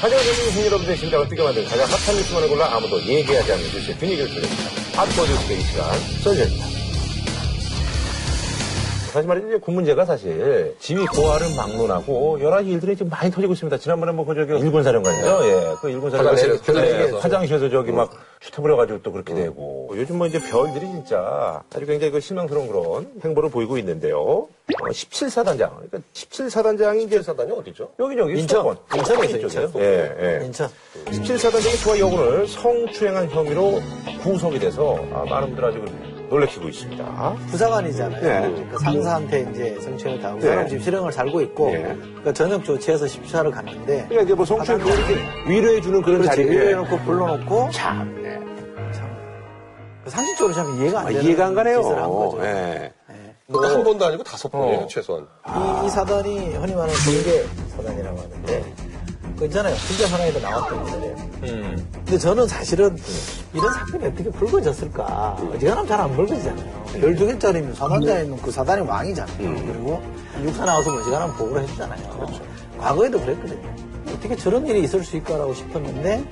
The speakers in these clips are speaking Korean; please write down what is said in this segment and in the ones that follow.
가장 재미있는 여러분들의 심장을 뛰게 만든 가장 핫한 뉴스만을 골라 아무도 얘기하지 않는 뉴스의 분위기를 드립니다. 핫버드 뉴스의 이 시간 썰전입니다. 사실 말이죠. 이제 군 문제가 사실 지휘 고하를 막론하고 여러 가지 일들이 지금 많이 터지고 있습니다. 지난번에 뭐 그 저기 일본 사령관이죠. 예. 그 일본 사령관이 화장실에서 저기 막 슈터버려가지고 또 그렇게 되고 요즘 뭐 이제 별들이 진짜 아주 굉장히 그 실망스러운 그런 행보를 보이고 있는데요. 어, 17사단장. 그러니까 17사단장이 이제 사단이 어디죠? 여기 여기 인천. 수도권. 인천에 있어요, 쪽이에요. 예, 예. 인천. 17사단장이 소아 여군을 성추행한 혐의로 구속이 돼서 아, 많은 분들 아주 놀래키고 있습니다. 부사관이잖아요. 네. 그 상사한테 이제 성추행을 당하고 네. 사람 지금 실형을 살고 있고 네. 그 저녁 조치해서 십시사를 갔는데 그러니까 이제 뭐 성추행 이렇게 위로해주는 그런 그렇지 자리에 위로해놓고 불러놓고 참, 네. 그 상식적으로 참 이해가 안 아, 되는 이해가 안 가네요. 짓을 한 거죠. 예. 그러니까 한 번도 아니고 다섯 번이에요, 어. 최소한. 이, 이 사단이 흔히 말하는 공개 사단이라고 하는데 그 있잖아요. 진짜 사나이도 나왔던 분들이에요. 음. 근데 저는 사실은 이런 사건이 어떻게 불거졌을까. 어지간하면 잘 안 불거지잖아요. 12개짜리면 사단장에 있는 그 사단이 왕이잖아요. 그리고 육사 나와서 어지간하면 보고를 해주잖아요. 과거에도 그랬거든요. 어떻게 저런 일이 있을 수 있을까라고 싶었는데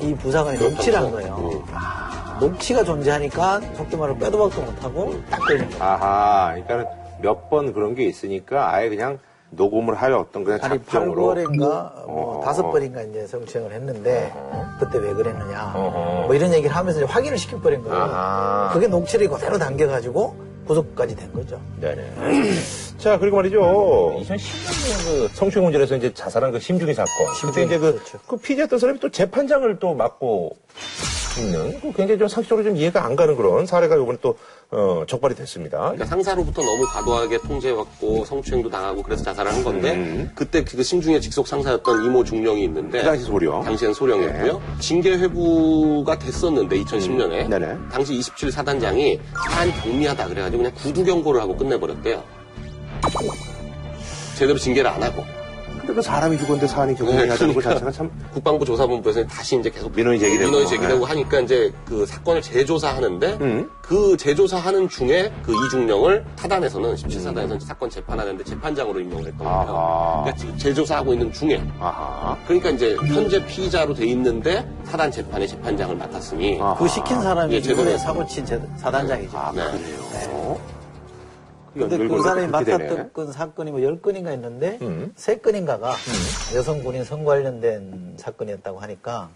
이 부사관이 녹취를 한 거예요. 아, 녹취가 존재하니까 속도 말을 빼도 박도 못하고 딱 걸린 거예요. 아하, 그러니까 몇 번 그런 게 있으니까 아예 그냥 녹음을 할 어떤 그냥 아니 작정으로. 8월인가 뭐 어. 다섯 번인가 이제 성추행을 했는데 그때 왜 그랬느냐 어허. 뭐 이런 얘기를 하면서 확인을 시켜버린 거예요. 아하. 그게 녹취를 그대로 담겨가지고 구속까지 된 거죠. 네네. 자, 그리고 말이죠. 2010년에 그 성추행 문제에서 이제 자살한 그 심중희 사건. 그때 심중희, 이제 그, 그렇죠. 그 피의자였던 사람이 또 재판장을 또 맡고 있는, 그 굉장히 좀 상식적으로 좀 이해가 안 가는 그런 사례가 이번에 또, 어, 적발이 됐습니다. 그러니까 상사로부터 너무 과도하게 통제받고 성추행도 당하고 그래서 자살을 한 건데 음. 그때 그 신중의 직속 상사였던 이모 중령이 있는데 그 당시 소령. 당시엔 소령이었고요. 징계 회부가 됐었는데 2010년에 음. 네네. 당시 27 사단장이 사안 경미하다 그래가지고 그냥 구두 경고를 하고 끝내버렸대요. 제대로 징계를 안 하고 근데 그 사람이 죽었는데 사안이 경미하다는 것 자체가 참. 국방부 조사본부에서 다시 이제 계속 민원이 제기되고. 민원이 제기되고 네. 하니까 이제 그 사건을 재조사하는데 음. 그 재조사하는 중에 그 이중령을 타단에서는 17사단에서는 사건 재판하는데 재판장으로 임명을 했던 거예요. 아하. 그러니까 지금 재조사하고 있는 중에 아하. 그러니까 이제 현재 피의자로 돼 있는데 사단 재판의 재판장을 맡았으니 아하. 그 시킨 사람이 예, 이번에. 사고 친 제- 사단장이죠. 아, 네. 그래요. 근데 그 사람이. 맡았던 건 사건이 뭐 10건인가 있는데 음. 세 3건인가가 여성 군인 성 관련된 사건이었다고 하니까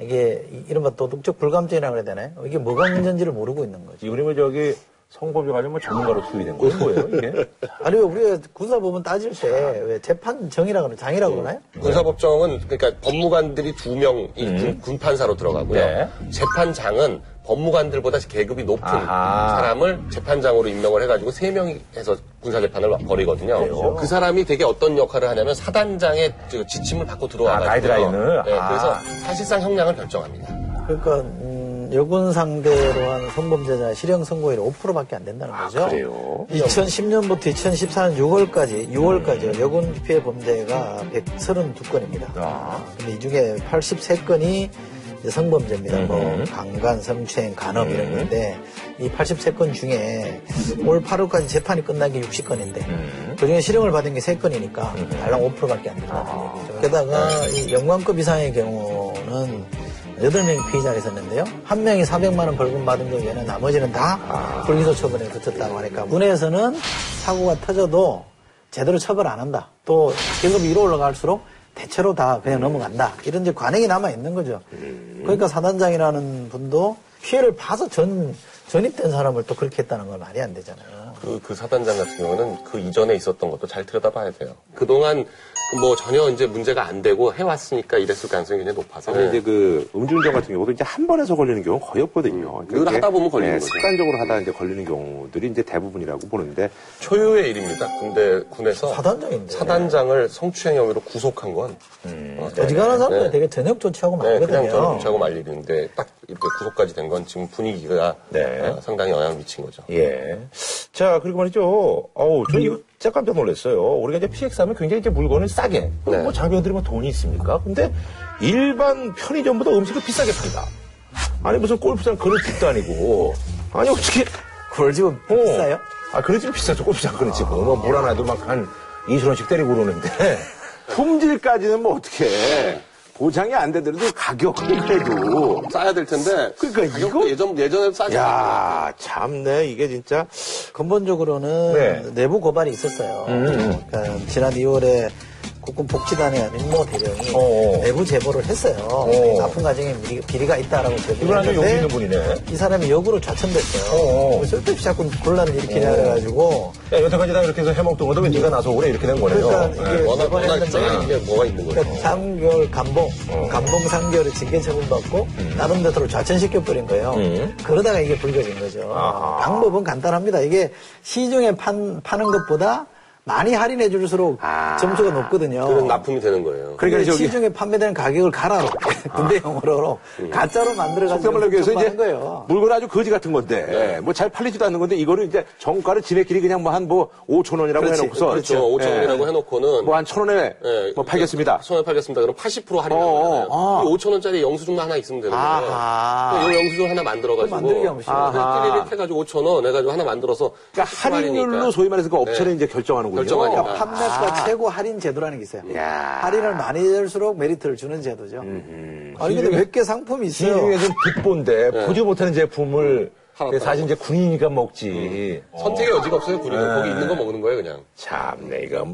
이게 이- 이른바 도덕적 불감증이라고 그래야 되나요? 이게 뭐가 문제인지를 모르고 있는 거죠. 뭐 저기 성범죄 관련 뭐 전문가로 투입된 거예요? 뭐예요, 이게? 아니 왜 우리가 군사법원 따질 때 왜 재판 정이라고 그러나 장이라고 그러나요? 군사법정은 그러니까 법무관들이 두 명이 군- 군판사로 들어가고요. 네. 재판장은 법무관들보다 계급이 높은 아하. 사람을 재판장으로 임명을 해가지고 세 명이 해서 군사재판을 벌이거든요. 그 사람이 되게 어떤 역할을 하냐면 사단장의 저 지침을 받고 들어와가지고 아, 가이드라인을? 네, 아. 그래서 사실상 형량을 결정합니다. 그러니까 음, 여군 상대로 한 성범죄자 실형 선고율이 5%밖에 안 된다는 거죠. 아, 그래요? 2010년부터 2014년 6월까지 6월까지 여군 피해 범죄가 132건입니다. 아. 근데 이 중에 83건이 성범죄입니다. 뭐 음. 강간, 성추행, 간업 이런 건데 이 83건 중에 올 8월까지 재판이 끝난 게 60건인데 음. 그중에 실형을 받은 게 3건이니까 달랑 5%밖에 안 된다는 아. 얘기죠. 게다가 이 영광급 이상의 경우는 8명이 피의자가 있었는데요. 한 명이 400만 원 벌금 받은 경우에는 나머지는 다 아. 불기소 처분에 붙었다고 하니까 군에서는 사고가 터져도 제대로 처벌 안 한다. 또 계급이 위로 올라갈수록 대체로 다 그냥 넘어간다. 이런 이제 관행이 남아 있는 거죠. 그러니까 사단장이라는 분도 피해를 봐서 전, 전입된 사람을 또 그렇게 했다는 건 말이 안 되잖아요. 그, 그 사단장 같은 경우는 그 이전에 있었던 것도 잘 들여다봐야 돼요. 그동안 뭐 전혀 이제 문제가 안 되고 해왔으니까 이랬을 가능성이 굉장히 높아서. 사실 이제 그 음주운전 같은 경우도 이제 한 번에서 걸리는 경우가 거의 없거든요. 늘 그게, 하다 보면 걸리는 네, 거죠. 습관적으로 하다 이제 걸리는 경우들이 이제 대부분이라고 보는데 초유의 일입니다. 군대, 군에서. 사단장인데. 사단장을 성추행 혐의로 구속한 건. 어, 어지간한 사람들 네. 되게 저녁 조치하고 네, 말거든요. 그냥 저는 조치하고 말 일인데 딱 이렇게 구속까지 된 건 지금 분위기가 네. 어, 상당히 영향을 미친 거죠. 예. 자, 그리고 말이죠. 어우, 저 이거 진짜 깜짝 놀랐어요. 우리가 이제 PX 하면 굉장히 이제 물건을 싸게. 네. 뭐 장병들이 뭐 돈이 있습니까? 근데 일반 편의점보다 음식을 비싸게 팝니다. 아니, 무슨 골프장 그릇집도 아니고. 아니, 어떻게. 그걸집은 어. 비싸요? 아, 그릇집이 비싸죠. 골프장 그릇집은. 뭐물 하나도 막 한 20원씩 때리고 그러는데. 품질까지는 뭐 어떻게 해. 보장이 안 되더라도 가격은 그래도. 싸야 될 텐데. 그러니까 가격도 이거- 예전 예전에 싸지. 야, 참네. 이게 진짜. 근본적으로는 네. 내부 고발이 있었어요. 음. 그러니까 지난 2월에 국군 복지단의 임모 대령이 어. 내부 제보를 했어요. 어. 아픈 가정에 비리- 비리가 있다라고 제보했는데 분이네. 이 사람이 역으로 좌천됐어요. 어. 쓸데없이 자꾸 곤란을 일으키냐 어. 해가지고 야, 여태까지 다 이렇게 해서 해먹던 것도 왜 네가 나서 오래 이렇게 된 거네요. 그러니까 이게 네. 워낙 워낙 했는데 뭐가 있는 거예요. 그러니까 3개월 감봉, 어. 감봉 3개월을 징계 처분받고 나름대로 좌천시켜버린 거예요. 음. 그러다가 이게 불거진 거죠. 아하. 방법은 간단합니다. 이게 시중에 판, 파는 것보다 많이 할인해 줄수록 아. 점수가 높거든요. 그런 납품이 되는 거예요. 그러니까 근데 저기- 시중에 판매되는 가격을 갈아로 군대용으로 가짜로 만들어가지고 속된 말로 얘기해서 이제 거예요. 물건 아주 거지 같은 건데 뭐잘 팔리지도 않는 건데 이거를 이제 정가를 지네끼리 그냥 뭐 한뭐 5천 원이라고 그렇지, 해놓고서 그렇죠. 5천 원이라고 해놓고는 뭐 한 천 원에 예, 뭐 팔겠습니다. 손에 팔겠습니다. 그럼 80% 할인하는 어, 거잖아요. 어. 5천 원짜리 영수증만 하나 있으면 되는 거예요. 이 영수증 하나 만들어가지고 만들기 하면. 아하. 띠리릭 해가지고 5천 원 해가지고 하나 만들어서 그러니까 80% 할인율로. 소위 말해서 그 업체는 네. 이제 결정하는군요. 결정하니까. 그러니까 판매가 최고 할인 제도라는 게 있어요. 야. 할인을 많이 될수록 메리트를 주는 제도죠. 아니 근데 몇 개 상품이 있어요. 시중에서는 빅본데 네. 보지 못하는 제품을 팔았다고. 사실 이제 군인이니까 먹지. 선택의 여지가 없어요. 우리는 네. 거기 있는 거 먹는 거예요, 그냥. 참내 이거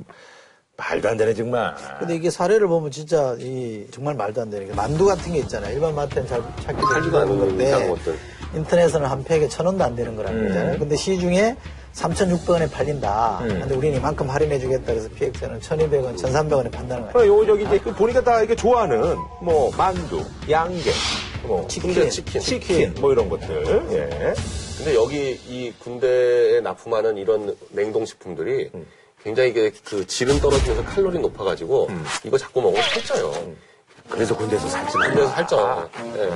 말도 안 되네 정말. 근데 이게 사례를 보면 진짜 이 정말 말도 안 되는 게 만두 같은 게 있잖아요. 일반 마트는 잘 찾기도 힘든 건데 것들. 인터넷에는 한 팩에 천 원도 안 되는 거라는 음. 거잖아요. 근데 시중에 3,600원에 팔린다. 음. 근데 우리는 이만큼 할인해 주겠다. 그래서 PX는 1,200원, 1,300원에 판다는 거예요. 그럼 요거 저기 이제 그 보니까 다 이렇게 좋아하는 뭐 만두, 양갱, 뭐 치킨, 치킨. 치킨 뭐 이런 것들. 예. 근데 여기 이 군대에 납품하는 이런 냉동식품들이 굉장히 이게 그 질은 떨어지면서 칼로리 높아가지고 이거 자꾸 먹으면 살쪄요. 그래서 군대에서 살지 마. 군대에서 살쪄. 예.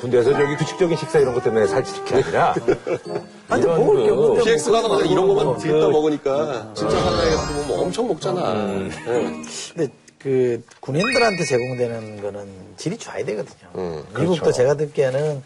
군대에서 저기 규칙적인 식사 이런 것 때문에 살찌는 게 아니라 아니, 이런 먹을 게그 없는데 PX 가서 막 이런 것만 그- 들다 먹으니까 진짜 하나에 뭐 엄청 먹잖아. 예. 근데 그 군인들한테 제공되는 거는 질이 좋아야 되거든요. 음, 미국도 그렇죠. 제가 듣기에는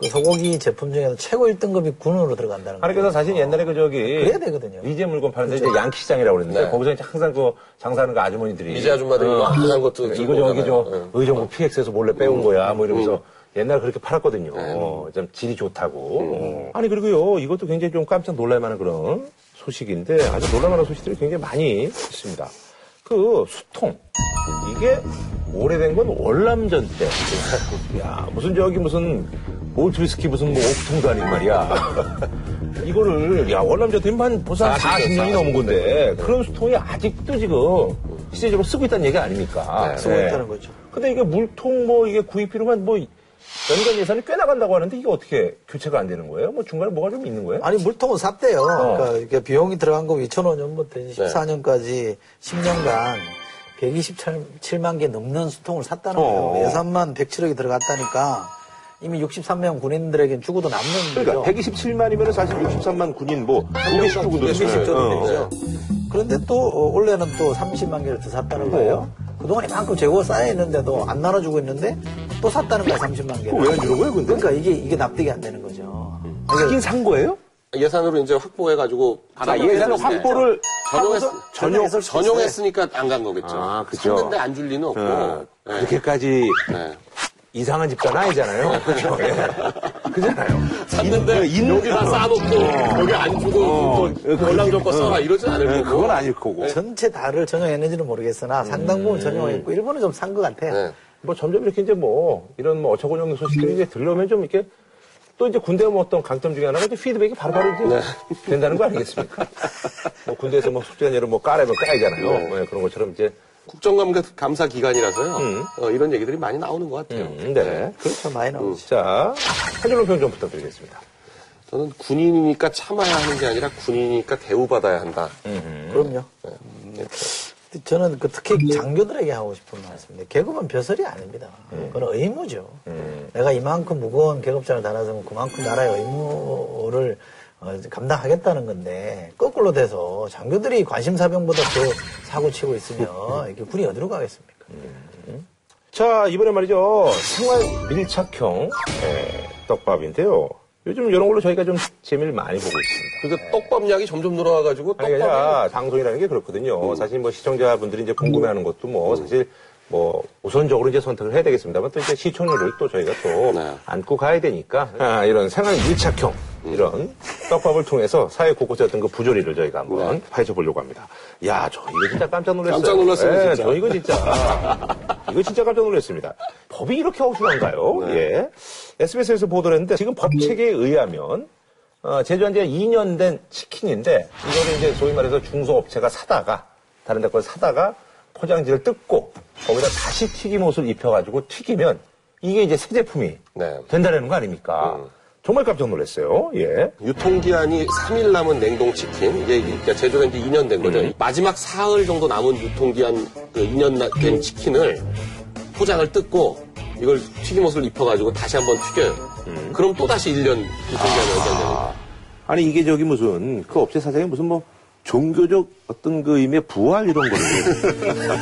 그 소고기 제품 중에서 최고 1등급이 군으로 들어간다는 거예요. 그래서 사실 옛날에 그 저기 그래야 되거든요. 미제 물건 파는데 이제 양키 시장이라고 그랬는데 네. 거기서 이제 항상 그 장사하는 그 아주머니들이 미제 아줌마들이 어, 막 하는 것도 이거 들고 저기 저. 네. 의정부 PX에서 몰래 빼온 거야 뭐 이러면서 옛날에 그렇게 팔았거든요. 네. 어, 좀 질이 좋다고. 음. 어. 아니 그리고요 이것도 굉장히 좀 깜짝 놀랄만한 그런 소식인데 아주 놀랄만한 소식들이 굉장히 많이 있습니다. 그 수통 이게 오래된 건 월남전 때. 야 무슨 저기 무슨 올트리스키 무슨 뭐 옥통도 아니고 말이야. 이거를 야 월남전 때면 한 벌써 한 40년이 넘은 건데 그런 수통이 아직도 지금 시대적으로 쓰고 있다는 얘기 아닙니까? 쓰고 네. 있다는 거죠. 근데 이게 물통 뭐 이게 구입 비로만 뭐 연간 예산이 꽤 나간다고 하는데 이게 어떻게 교체가 안 되는 거예요? 뭐 중간에 뭐가 좀 있는 거예요? 아니 물통은 샀대요. 어. 그러니까 이게 비용이 들어간 거 2005년부터 14년까지 10년간 127만 개 넘는 수통을 샀다는 거예요. 어. 예산만 107억이 들어갔다니까 이미 63명 군인들에겐 주고도 남는 그러니까 거죠. 127만이면 사실 63만 군인 뭐 210조 군도 네, 120조 어. 되죠. 그런데 또 어, 올해는 또 30만 개를 더 샀다는 거예요. 그동안 이만큼 재고가 쌓여 있는데도 안 나눠주고 있는데 또 샀다는 거야 30만 개를. 왜안 주는 거예요, 근데? 그러니까 이게 이게 납득이 안 되는 거죠. 사긴 산 거예요? 예산으로 이제 확보해가지고 아, 예산 확보를 전용했, 전용, 전용했으니까 안 간 거겠죠. 아, 그죠. 샀는데 안 줄 리는 없고. 어, 예. 그렇게까지 네. 이상한 집단 아니잖아요. 그죠? 예. 그잖아요. 샀는데 있는- 여기다 싸놓고 여기 안 주고 어. 또 월남전 거 써라 이러진 않을 네, 거고. 그건 아닐 거고. 전체 다를 전용했는지는 모르겠으나 상당 부분 전용했고 일본은 좀 산 것 같아. 네. 뭐 점점 이렇게 이제 뭐 이런 뭐 어처구니 없는 소식들이 이제 들려오면 좀 이렇게 또 이제 군대 뭐 어떤 강점 중에 하나가 이제 피드백이 바로바로 이제 된다는 거 아니겠습니까? 뭐 군대에서 뭐 숙제내로 뭐 까라면 까이잖아요. 네, 그런 것처럼 이제 국정감사 기간이라서요. 음. 어, 이런 얘기들이 많이 나오는 것 같아요. 음, 네. 그렇죠 많이 나오죠. 자, 한줄로 평좀 부탁드리겠습니다. 저는 군인이니까 참아야 하는 게 아니라 군인이니까 대우받아야 한다. 그럼요. 근데 저는 그 특히 장교들에게 하고 싶은 말씀인데 계급은 벼슬이 아닙니다. 그건 의무죠. 내가 이만큼 무거운 계급장을 달아서 그만큼 나라의 의무를 어, 감당하겠다는 건데 거꾸로 돼서 장교들이 관심사병보다 더 사고 치고 있으면 이게 군이 어디로 가겠습니까? 자, 이번에 말이죠. 생활 밀착형 예, 떡밥인데요. 요즘 이런 걸로 저희가 좀 재미를 많이 보고 있습니다. 그러니까 떡밥량이 점점 늘어와가지고 아니, 떡밥이 아니라 방송이라는 게 그렇거든요. 사실 뭐 시청자분들이 이제 궁금해하는 것도 뭐 사실 뭐 우선적으로 이제 선택을 해야 되겠습니다만 또 이제 시청률을 또 저희가 또 네. 안고 가야 되니까 아, 이런 생활 밀착형 이런 떡밥을 통해서 사회 곳곳에 어떤 그 부조리를 저희가 한번 파헤쳐 보려고 합니다. 야, 저 이거 진짜 깜짝 놀랐어요. 깜짝 놀랐어요, 예, 진짜. 저 이거 진짜 이거 진짜 깜짝 놀랐습니다. 법이 이렇게 어수선한가요? 네. 예. SBS에서 보도를 했는데 지금 법 체계에 의하면 어, 제조한 지가 2년 된 치킨인데 이거를 이제 소위 말해서 중소업체가 사다가 다른 데 걸 사다가 포장지를 뜯고 거기다 다시 튀김옷을 입혀가지고 튀기면 이게 이제 새 제품이 네. 된다는 거 아닙니까? 정말 깜짝 놀랐어요. 예. 유통기한이 3일 남은 냉동치킨, 이게 그러니까 제조된 지 2년 된 거죠. 마지막 사흘 정도 남은 유통기한 그 2년 나- 된 치킨을 포장을 뜯고 이걸 튀김옷을 입혀가지고 다시 한번 튀겨요. 그럼 또다시 1년 유통기한이 연장되는 거예요. 아니 이게 저기 무슨 그 업체 사장이 무슨 뭐 종교적 어떤 그 의미의 부활 이런 거를 겁니까?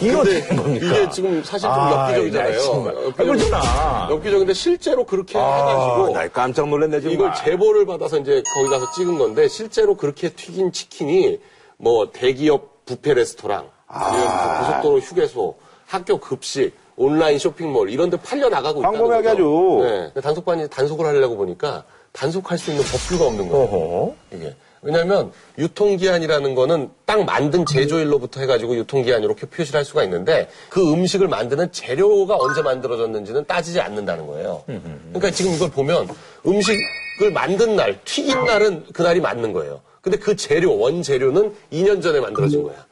이게 지금 사실 좀 아, 엽기적이잖아요. 나 정말. 아, 엽기적- 그렇구나. 엽기적인데 실제로 그렇게 해가지고 나 깜짝 놀랐네 지금. 이걸 제보를 받아서 이제 거기 가서 찍은 건데 실제로 그렇게 튀긴 치킨이 뭐 대기업 부페 레스토랑, 그 고속도로 휴게소, 학교 급식, 온라인 쇼핑몰 이런 데 팔려 나가고 있다는 거죠. 하죠. 네. 단속반이 단속을 하려고 보니까 단속할 수 있는 법규가 없는 거예요. 어허. 이게. 왜냐면 유통기한이라는 거는 딱 만든 제조일로부터 해가지고 유통기한 이렇게 표시를 할 수가 있는데 그 음식을 만드는 재료가 언제 만들어졌는지는 따지지 않는다는 거예요. 그러니까 지금 이걸 보면 음식을 만든 날, 튀긴 날은 그날이 맞는 거예요. 근데 그 재료, 원재료는 2년 전에 만들어진 거야.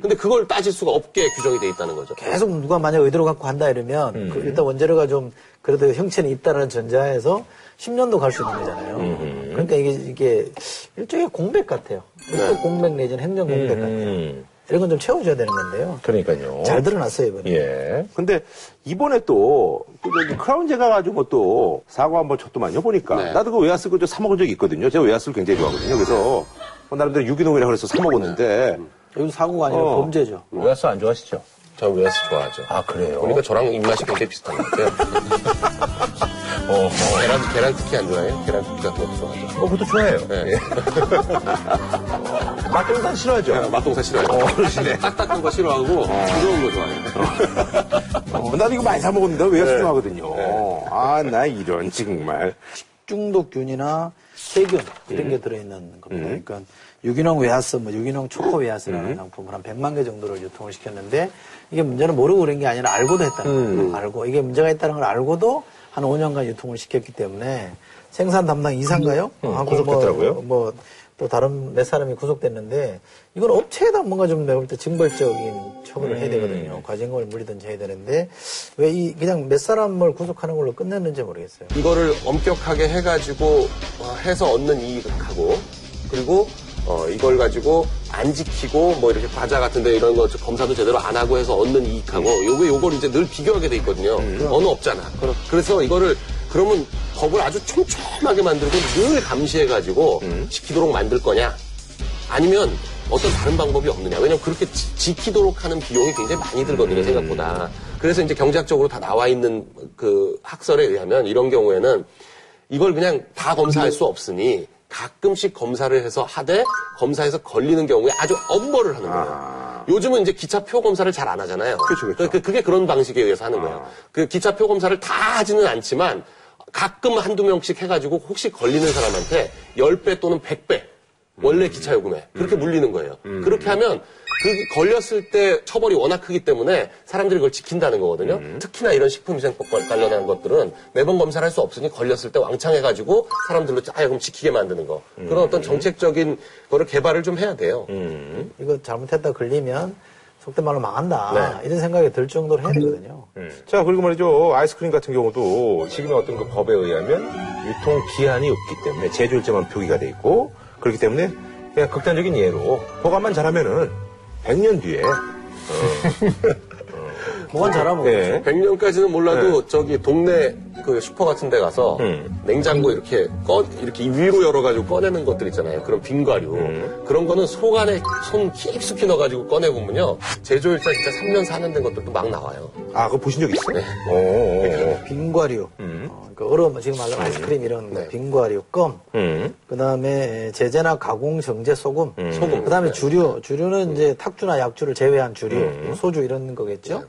근데 그걸 따질 수가 없게 규정이 돼 있다는 거죠. 계속 누가 만약 의도를 갖고 한다 이러면 음. 그 일단 원재료가 좀 그래도 형체는 있다는 전자에서 10년도 갈 수 있는 거잖아요. 음. 그러니까 이게 이게 일종의 공백 같아요. 일종 공백 내지는 행정 공백 같아요. 음. 이런 건 좀 채워줘야 되는 건데요. 그러니까요. 잘 드러났어요 이번에. 예. 근데 이번에 또, 또 저기 크라운 제 가 가지고 또 사고 한번 쳤더만요 보니까 네. 나도 그 외화스 그저 사 먹은 적이 있거든요. 제가 외화스를 굉장히 좋아하거든요. 그래서 뭐 나름대로 유기농이라 그래서 사 먹었는데 여기 사고가 아니라 어. 범죄죠. 오야스 안 좋아하시죠? 저 웨스 좋아하죠. 아 그래요? 보니까 저랑 입맛이 굉장히 비슷한 것 같아요. 어, 계란, 계란 특히 안 좋아해요? 계란 특히 같은 것도 좋아하죠. 어, 그것도 좋아해요. 네. 예. 맛동산 싫어하죠? 맛동산 싫어해요. 어, 그러시네. 딱딱한 거 싫어하고 부드러운 거 좋아해요. 어, 나도 이거 많이 사 먹었는데 외화스 좋아하거든요. 아, 나 이런 정말. 중독균이나 세균 이런 게 들어있는 겁니다. 그러니까 유기농 외화스, 뭐 유기농 초코 외화스라는 상품을 한 100만 개 정도를 유통을 시켰는데 이게 문제는 모르고 그런 게 아니라 알고도 했다는 거예요. 알고 이게 문제가 있다는 걸 알고도 한 5년간 유통을 시켰기 때문에 생산 담당 이사인가요? 하고 구속됐더라고요. 뭐, 뭐, 또 다른 몇 사람이 구속됐는데 이건 업체에다 뭔가 좀 내가 볼 때 징벌적인 처벌을 해야 되거든요. 과징금을 물리든지 해야 되는데 왜 이 그냥 몇 사람을 구속하는 걸로 끝냈는지 모르겠어요. 이거를 엄격하게 해가지고 어, 해서 얻는 이익하고 그리고 어, 이걸 가지고 안 지키고 뭐 이렇게 과자 같은데 이런 거 검사도 제대로 안 하고 해서 얻는 이익하고 요게 요걸 이제 늘 비교하게 돼 있거든요. 어느 없잖아. 그래서 이거를 그러면 법을 아주 촘촘하게 만들고 늘 감시해가지고 지키도록 만들 거냐? 아니면 어떤 다른 방법이 없느냐. 왜냐면 그렇게 지, 키도록 하는 비용이 굉장히 많이 들거든요, 생각보다. 그래서 이제 경제학적으로 다 나와 있는 그 학설에 의하면 이런 경우에는 이걸 그냥 다 검사할 수 없으니 가끔씩 검사를 해서 하되 검사에서 걸리는 경우에 아주 엄벌을 하는 거예요. 요즘은 이제 기차표 검사를 잘 안 하잖아요. 그렇죠, 그렇죠. 그- 그게 그런 방식에 의해서 하는 거예요. 그 기차표 검사를 다 하지는 않지만 가끔 한두 명씩 해가지고 혹시 걸리는 사람한테 10배 또는 100배 원래 기차 요금에 그렇게 물리는 거예요. 그렇게 하면 그 걸렸을 때 처벌이 워낙 크기 때문에 사람들이 그걸 지킨다는 거거든요. 특히나 이런 식품위생법 관련한 것들은 매번 검사를 할 수 없으니 걸렸을 때 왕창 해가지고 사람들로 하여금 지키게 만드는 거. 그런 어떤 정책적인 거를 개발을 좀 해야 돼요. 이거 잘못했다 걸리면 속된 말로 망한다. 이런 생각이 들 정도로 해야 되거든요. 자, 그리고 말이죠. 아이스크림 같은 경우도 지금의 어떤 그 법에 의하면 유통 기한이 없기 때문에 제조일자만 표기가 돼 있고 그렇기 때문에 그냥 극단적인 예로 보관만 잘하면은 100년 뒤에. 뭐가 잘하면 예. 100년까지는 몰라도 저기 동네 그 슈퍼 같은 데 가서 음. 냉장고 이렇게 꺼 이렇게 위로 열어가지고 꺼내는 것들 있잖아요. 그런 빙과류 그런 거는 속 안에 손 깊숙이 넣어가지고 꺼내 보면요 제조일자 진짜 3년 4년 된 것들도 막 나와요. 아, 그거 보신 적 있어요? 네. 오, 오, 오. 빙과류, 어, 그 얼음, 지금 말로 아이스크림 이런 거, 네. 빙과류, 껌, 음. 그 다음에 재제나 가공 정제 소금, 소금. 그 다음에 네. 주류, 주류는 이제 탁주나 약주를 제외한 주류, 뭐 소주 이런 거겠죠.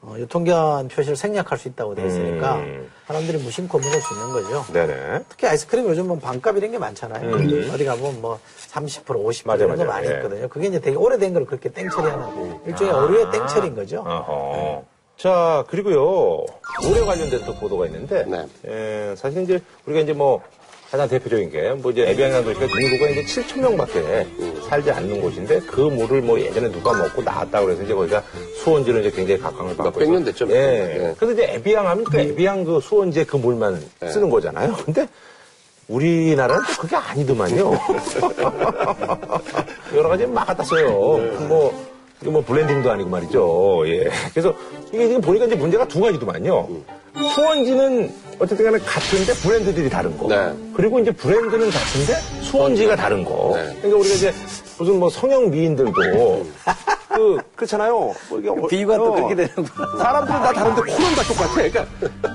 어, 유통기한 표시를 생략할 수 있다고 되어 있으니까 음. 사람들이 무심코 먹을 수 있는 거죠. 네네. 특히 아이스크림 요즘 뭐 반값 이런 게 많잖아요. 어디 가보면 뭐 30%, 50% 맞아, 이런 거 맞아. 많이 예. 있거든요. 그게 이제 되게 오래된 걸 그렇게 땡처리하는 일종의 어류의 땡처리인 거죠. 어허. 자, 그리고요, 올해 관련된 또 보도가 있는데, 네. 에, 사실 이제 우리가 이제 뭐 가장 대표적인 게, 뭐 이제 에비앙이라는 도시가 인구가 이제 7천 명밖에 살지 않는 곳인데, 그 물을 뭐 예전에 누가 먹고 나왔다고 그래서 이제 거기가 수원지로 이제 굉장히 각광을 받고. 있어요. 됐죠, 예. 네. 근데 이제 에비앙 하면 그 에비앙 그 수원지의 그 물만 쓰는 거잖아요. 근데 우리나라는 또 그게 아니더만요. 여러 가지 막 갖다 써요. 뭐, 이거 뭐 블렌딩도 아니고 말이죠. 예. 그래서 이게 지금 보니까 이제 문제가 두 가지더만요. 수원지는 어쨌든 간에 같은데 브랜드들이 다른 거. 네. 그리고 이제 브랜드는 같은데 수원지가 다른 거. 네. 그러니까 우리가 이제 무슨 뭐 성형 미인들도 그, 그렇잖아요. 뭐 이게 어- 비유가 또 어. 그렇게 되는구나. 사람들은 다 다른데 코는 다 똑같아. 그러니까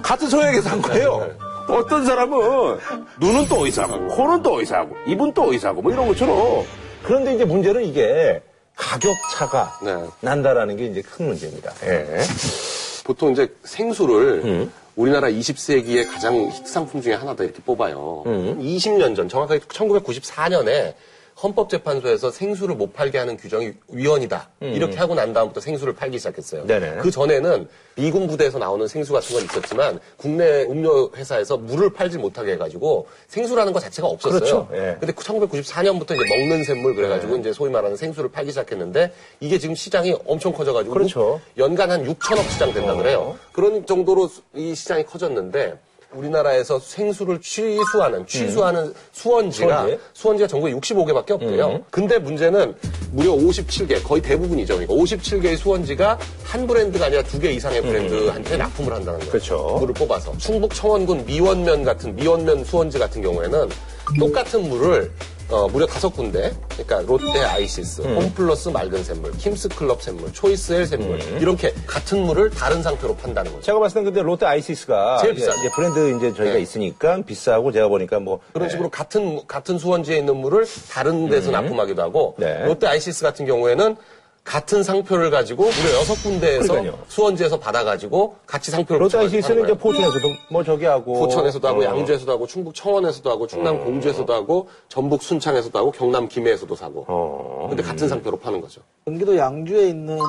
같은 성형에서 한 거예요. 어떤 사람은 눈은 또 어디서 하고, 코는 또 어디서 하고, 입은 또 어디서 하고, 뭐 이런 것처럼. 그런데 이제 문제는 이게 가격 차가 네. 난다라는 게 이제 큰 문제입니다. 예. 보통 이제 생수를 음. 우리나라 20세기의 가장 히트 상품 중에 하나다 이렇게 뽑아요. 음. 20년 전, 정확하게 1994년에 헌법재판소에서 생수를 못 팔게 하는 규정이 위헌이다. 이렇게 하고 난 다음부터 생수를 팔기 시작했어요. 음. 네네. 그 전에는 미군 부대에서 나오는 생수 같은 건 있었지만 국내 음료 회사에서 물을 팔지 못하게 해가지고 생수라는 것 자체가 없었어요. 그렇죠. 예. 근데 1994년부터 이제 먹는 샘물 그래가지고 이제 소위 말하는 생수를 팔기 시작했는데 이게 지금 시장이 엄청 커져가지고 그렇죠. 연간 한 6천억 시장 된다 그래요. 그런 정도로 수- 이 시장이 커졌는데 우리나라에서 생수를 취수하는 취수하는 수원지가 수원지? 수원지가 전국에 65개밖에 없대요. 근데 문제는 무려 57개 거의 대부분이죠. 그러니까 57개의 수원지가 한 브랜드가 아니라 두 개 이상의 브랜드한테 납품을 한다는 거예요. 그렇죠. 물을 뽑아서 충북 청원군 미원면 같은 미원면 수원지 같은 경우에는 똑같은 물을 어, 무려 다섯 군데, 그러니까 롯데 아이시스, 음. 홈플러스 맑은 샘물, 킴스 클럽 샘물, 초이스 엘 샘물 음. 이렇게 같은 물을 다른 상태로 판다는 거죠. 제가 봤을 땐 근데 롯데 아이시스가 제일 비싸죠. 이제 브랜드 이제 저희가 네. 있으니까 비싸고 제가 보니까 뭐 그런 식으로 같은 같은 수원지에 있는 물을 다른 데서 납품하기도 하고 네. 롯데 아이시스 같은 경우에는 같은 상표를 가지고 무려 여섯 군데에서 그러니까요. 수원지에서 받아가지고 같이 상표를 붙여가지고 파는 이제 거예요. 포천에서도 뭐 저기 하고 포천에서도 하고 어. 양주에서도 하고 충북 청원에서도 하고 충남 공주에서도 하고 전북 순창에서도 하고 경남 김해에서도 사고 어. 근데 같은 상표로 파는 거죠. 경기도 양주에 있는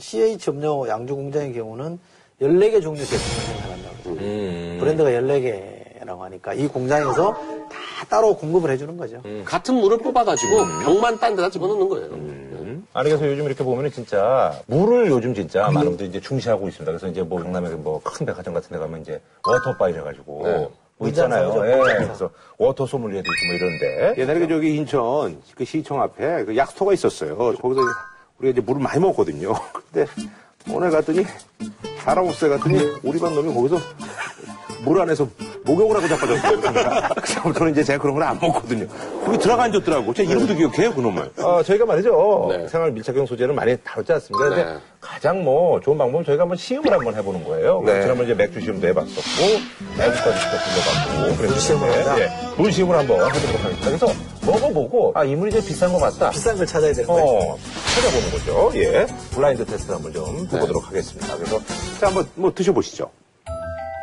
CH 음료 양주 공장의 경우는 14개 종류 제품을 생산한다고 그러죠. 음. 브랜드가 14개라고 하니까 이 공장에서 다 따로 공급을 해주는 거죠. 같은 물을 뽑아가지고 병만 딴 데다 집어넣는 거예요. 아니 그래서 요즘 이렇게 보면은 진짜 물을 요즘 진짜 많은 분들이 이제 중시하고 있습니다. 그래서 이제 뭐 강남에 뭐 큰 백화점 같은 데 가면 이제 워터바 이래가지고 네. 뭐 있잖아요. 예. 그래서 워터 소믈리에도 있고 뭐 이런데 옛날에 그 저기 인천 그 시청 앞에 그 약수터가 있었어요. 거기서 우리가 이제 물을 많이 먹거든요. 근데 오늘 갔더니 사람 없어 갔더니 우리 반 놈이 거기서 물 안에서 목욕을 하고 자빠졌어요. 그다음부터는 이제 제가 그런 걸 안 먹거든요. 거기 들어가 앉았더라고. 제가 이름도 기억해요, 그놈을. 어, 저희가 말이죠. 네. 생활 밀착형 소재를 많이 다뤘지 않습니까? 근데 네. 가장 뭐 좋은 방법은 저희가 한번 시음을 한번 해보는 거예요. 네. 지난번에 이제 맥주 시음도 해봤었고, 맥주까지 시켜봤고, 그래서 시음을? 예, 물 시음을 한번 해보도록 하겠습니다. 그래서 먹어보고, 아, 이 물이 이제 비싼 것 같다. 비싼 걸 찾아야 되는 거예요. 어, 찾아보는 거죠. 예. 블라인드 테스트 한번 좀 해보도록 하겠습니다. 그래서, 자, 한번 뭐 드셔보시죠.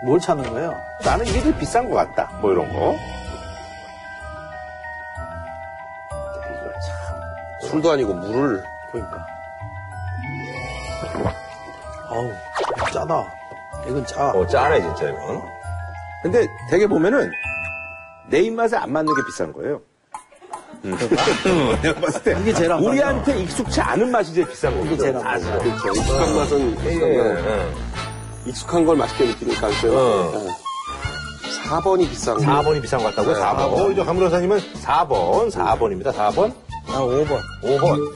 뭘 찾는 거예요? 나는 이게 제일 비싼 것 같다. 뭐 이런 거. 술도 아니고 물을 보니까. 어우, 짜다. 이건 짜. 어, 짜네, 진짜, 이건. 근데 되게 보면은 내 입맛에 안 맞는 게 비싼 거예요. 내가 봤을 때. 이게 제일 안 맞아. 우리한테 익숙치 않은 맛이 제일 비싼 거예요. 이게 제일 안 맞아. 그렇죠. 익숙한 맛은 익숙한, 예, 거. 예. 익숙한 걸 맛있게 느끼니까 그래서 어. 4번이 비싼 거. 4번이 비싼 것 같다고요? 네, 4번. 우리 저 강무로사님은 4번, 4번입니다. 4번, 난 5번. 5번.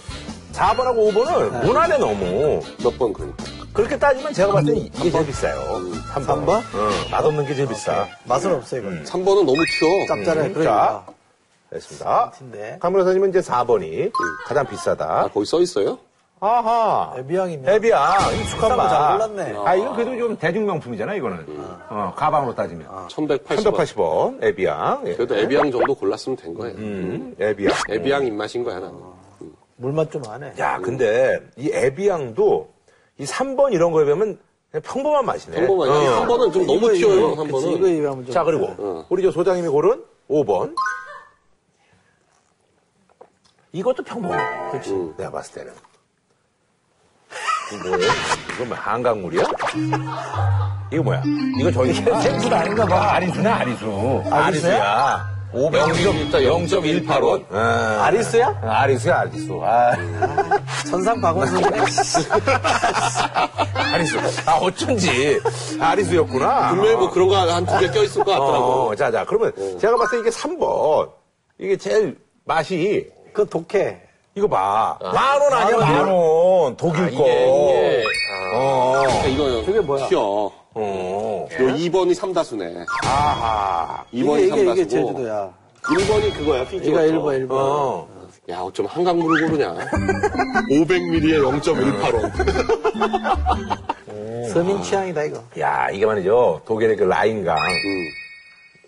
4번하고 5번을 무난해 너무. 몇 번 그러니까. 그렇게 따지면 제가 봤을 때 이게 제일 비싸요. 3번. 삼 번? 응, 맛없는 게 제일 비싸. 맛은 없어, 이거. 3번은 너무 튀어. 짭짤해. 음, 그러니까. 됐습니다. 강변호사님은 이제 4번이 가장 아, 비싸다. 거기 써 있어요? 아하. 에비앙이면. 에비앙, 익숙한 비싼 맛. 거잘 골랐네. 아, 이건 그래도 좀 대중명품이잖아, 이거는. 어, 가방으로 따지면. 1180원. 1180원, 에비앙. 예. 그래도 에비앙 정도 골랐으면 된 거예요. 음, 에비앙. 에비앙 입맛인 거야, 나는. 물맛 좀 안 해. 야, 근데 이 에비앙도 이 3번 이런 거에 비하면 평범한 맛이네. 평범하게. 어. 한 번은 좀 너무 튀어요, 한 그치, 번은. 이거 좀. 자, 그리고 어. 우리 저 소장님이 고른 5번. 이것도 평범해. 그렇지. 음. 내가 봤을 때는. 이거 뭐예요? 이거 뭐 한강물이야? 이거 뭐야? 이거 저희 생수도 아닌가 봐. 아리수나 아리수. 아리수야. 0.185원. 아리스야? 아리수야, 아리수. 아, 천상 박원순이네. 아리수. 아, 어쩐지. 아리수였구나. 분명히 뭐 그런 거 한 두 개 껴있을 것 같더라고. 어, 자, 자, 그러면 제가 봤을 때 이게 3번. 이게 제일 맛이, 그 독해. 이거 봐. 만원 아니야, 만 원. 독일 거. 이게, 이게, 어. 그러니까 이거 저게 뭐야? 튀어. 어. 요 2번이 삼다수네. 아하. 2번이 이게, 이게, 삼다수고. 이게 제주도야. 1번이 그거야, 피지. 이가 1번, 1번. 어. 야, 어쩜 한강물을 고르냐. 500ml에 0.18원. 서민 취향이다, 이거. 야, 이게 말이죠. 독일의 그 라인강.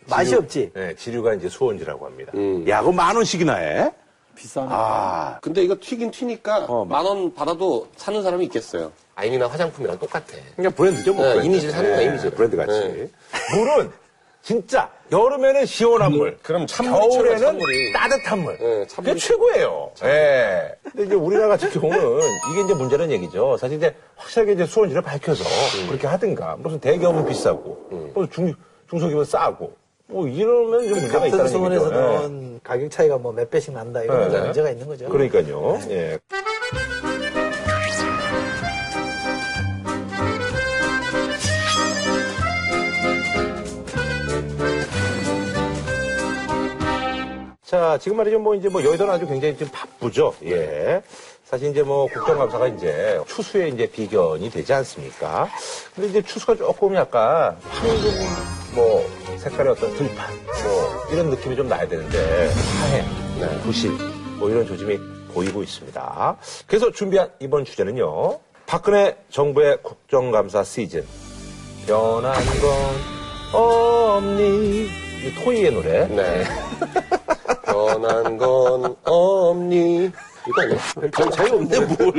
맛이 없지? 네, 지류가 이제 수원지라고 합니다. 음. 야, 그거 만 원씩이나 해? 비싸네. 아, 근데 이거 튀긴 튀니까 만원 받아도 사는 사람이 있겠어요. 아임이나 화장품이랑 똑같아. 그냥 브랜드죠, 뭐. 네, 브랜드. 이미지를 사는 거야, 이미지. 브랜드 같이. 네. 물은 진짜 여름에는 시원한 물. 그럼 찬물이 최고야, 겨울에는 찬물이. 따뜻한 물. 네, 찬물이 그게 최고예요. 예. 근데 이제 우리나라 같은 경우는 이게 이제 문제는 얘기죠. 사실 이제 확실하게 이제 수원지를 밝혀서 음. 그렇게 하든가. 무슨 대기업은 비싸고, 뭐 중, 중소기업은 싸고. 뭐 이러면 좀 문제가 같은 있다는 얘기죠. 수원에서 예. 나온 가격 차이가 뭐 몇 배씩 난다. 이거 네. 문제가 있는 거죠. 그러니까요. 예. 자, 지금 말이죠. 뭐 이제 뭐 여의도는 아주 굉장히 지금 바쁘죠. 예. 사실 이제 뭐 국정감사가 이제 추수에 이제 비견이 되지 않습니까? 근데 이제 추수가 조금 약간 황금 뭐 색깔의 어떤 들판 뭐 이런 느낌이 좀 나야 되는데 하해, 네, 부실 뭐 이런 조짐이 보이고 있습니다. 그래서 준비한 이번 주제는요. 박근혜 정부의 국정감사 시즌 변한 건 없니 이 토이의 노래 네. 변한 건 없니. 아니야? 별 차이 없는데 뭘.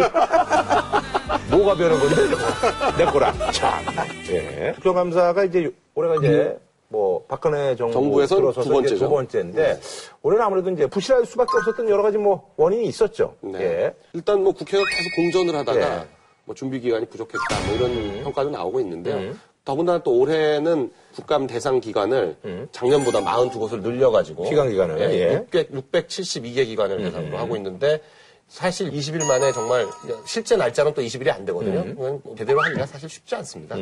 뭐가 변한 건데? 내 거라. 참. 예. 국정감사가 이제 올해가 이제 뭐 박근혜 정부 정부에선 들어서서 두 번째죠. 두 번째인데 올해는 아무래도 이제 부실할 수밖에 없었던 여러 가지 뭐 원인이 있었죠. 네. 예. 일단 뭐 국회가 계속 공전을 하다가 예. 뭐 준비 기간이 부족했다 뭐 이런 평가도 나오고 있는데요. 음. 더군다나 또 올해는 국감 대상 기간을 작년보다 42곳을 늘려가지고 기간 기간을, 예. 600, 672개 기관을 대상으로 하고 있는데 사실 20일 만에 정말 실제 날짜는 또 20일이 안 되거든요. 그건 뭐 제대로 하기가 사실 쉽지 않습니다.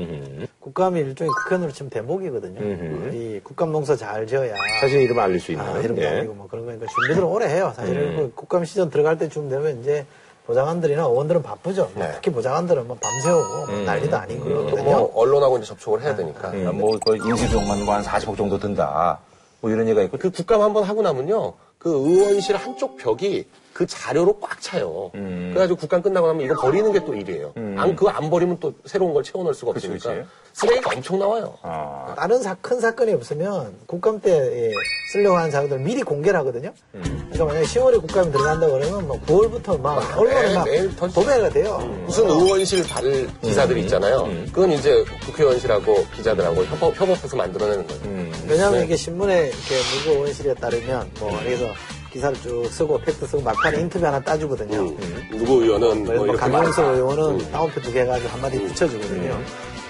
국감이 일종의 국회의원으로 치면 대목이거든요. 이 국감 농사 잘 지어야. 자신 이름 알릴 수 있는. 아, 이름도 예. 아니고 뭐 그런 거니까 준비를 오래 해요. 사실은 그 국감 시즌 들어갈 때쯤 되면 이제 보좌관들이나 의원들은 바쁘죠. 뭐 특히 보좌관들은 뭐 밤새우고 뭐 난리도 아니고 그러거든요. 뭐 언론하고 이제 접촉을 해야 되니까. 음, 뭐, 그 인쇄비용만 뭐한 40억 정도 든다. 뭐 이런 얘기가 있고. 그 국감 한번 하고 나면요. 그 의원실 한쪽 벽이 그 자료로 꽉 차요. 그래가지고 국감 끝나고 나면 이거 버리는 게 또 일이에요. 안, 그거 안 버리면 또 새로운 걸 채워넣을 수가 없으니까. 그치. 쓰레기가 엄청 나와요. 아, 다른 사, 큰 사건이 없으면 국감 때 예, 쓰려고 하는 자료들 미리 공개를 하거든요. 그러니까 만약에 10월에 국감이 들어간다 그러면 뭐 9월부터 막 언론에 막 매일 더- 도배가 돼요. 무슨 의원실 발 기사들이 있잖아요. 그건 이제 국회의원실하고 기자들하고 협업, 협업해서 만들어내는 거예요. 왜냐하면 네. 이게 신문에 이렇게 누구 의원실에 따르면 뭐 그래서 기사를 쭉 쓰고 팩트 쓰고 막판에 인터뷰 하나 따주거든요. 음. 누구 의원은 뭐, 뭐 강용석. 의원은 따옴표 두 개 가지고 한마디 붙여주거든요.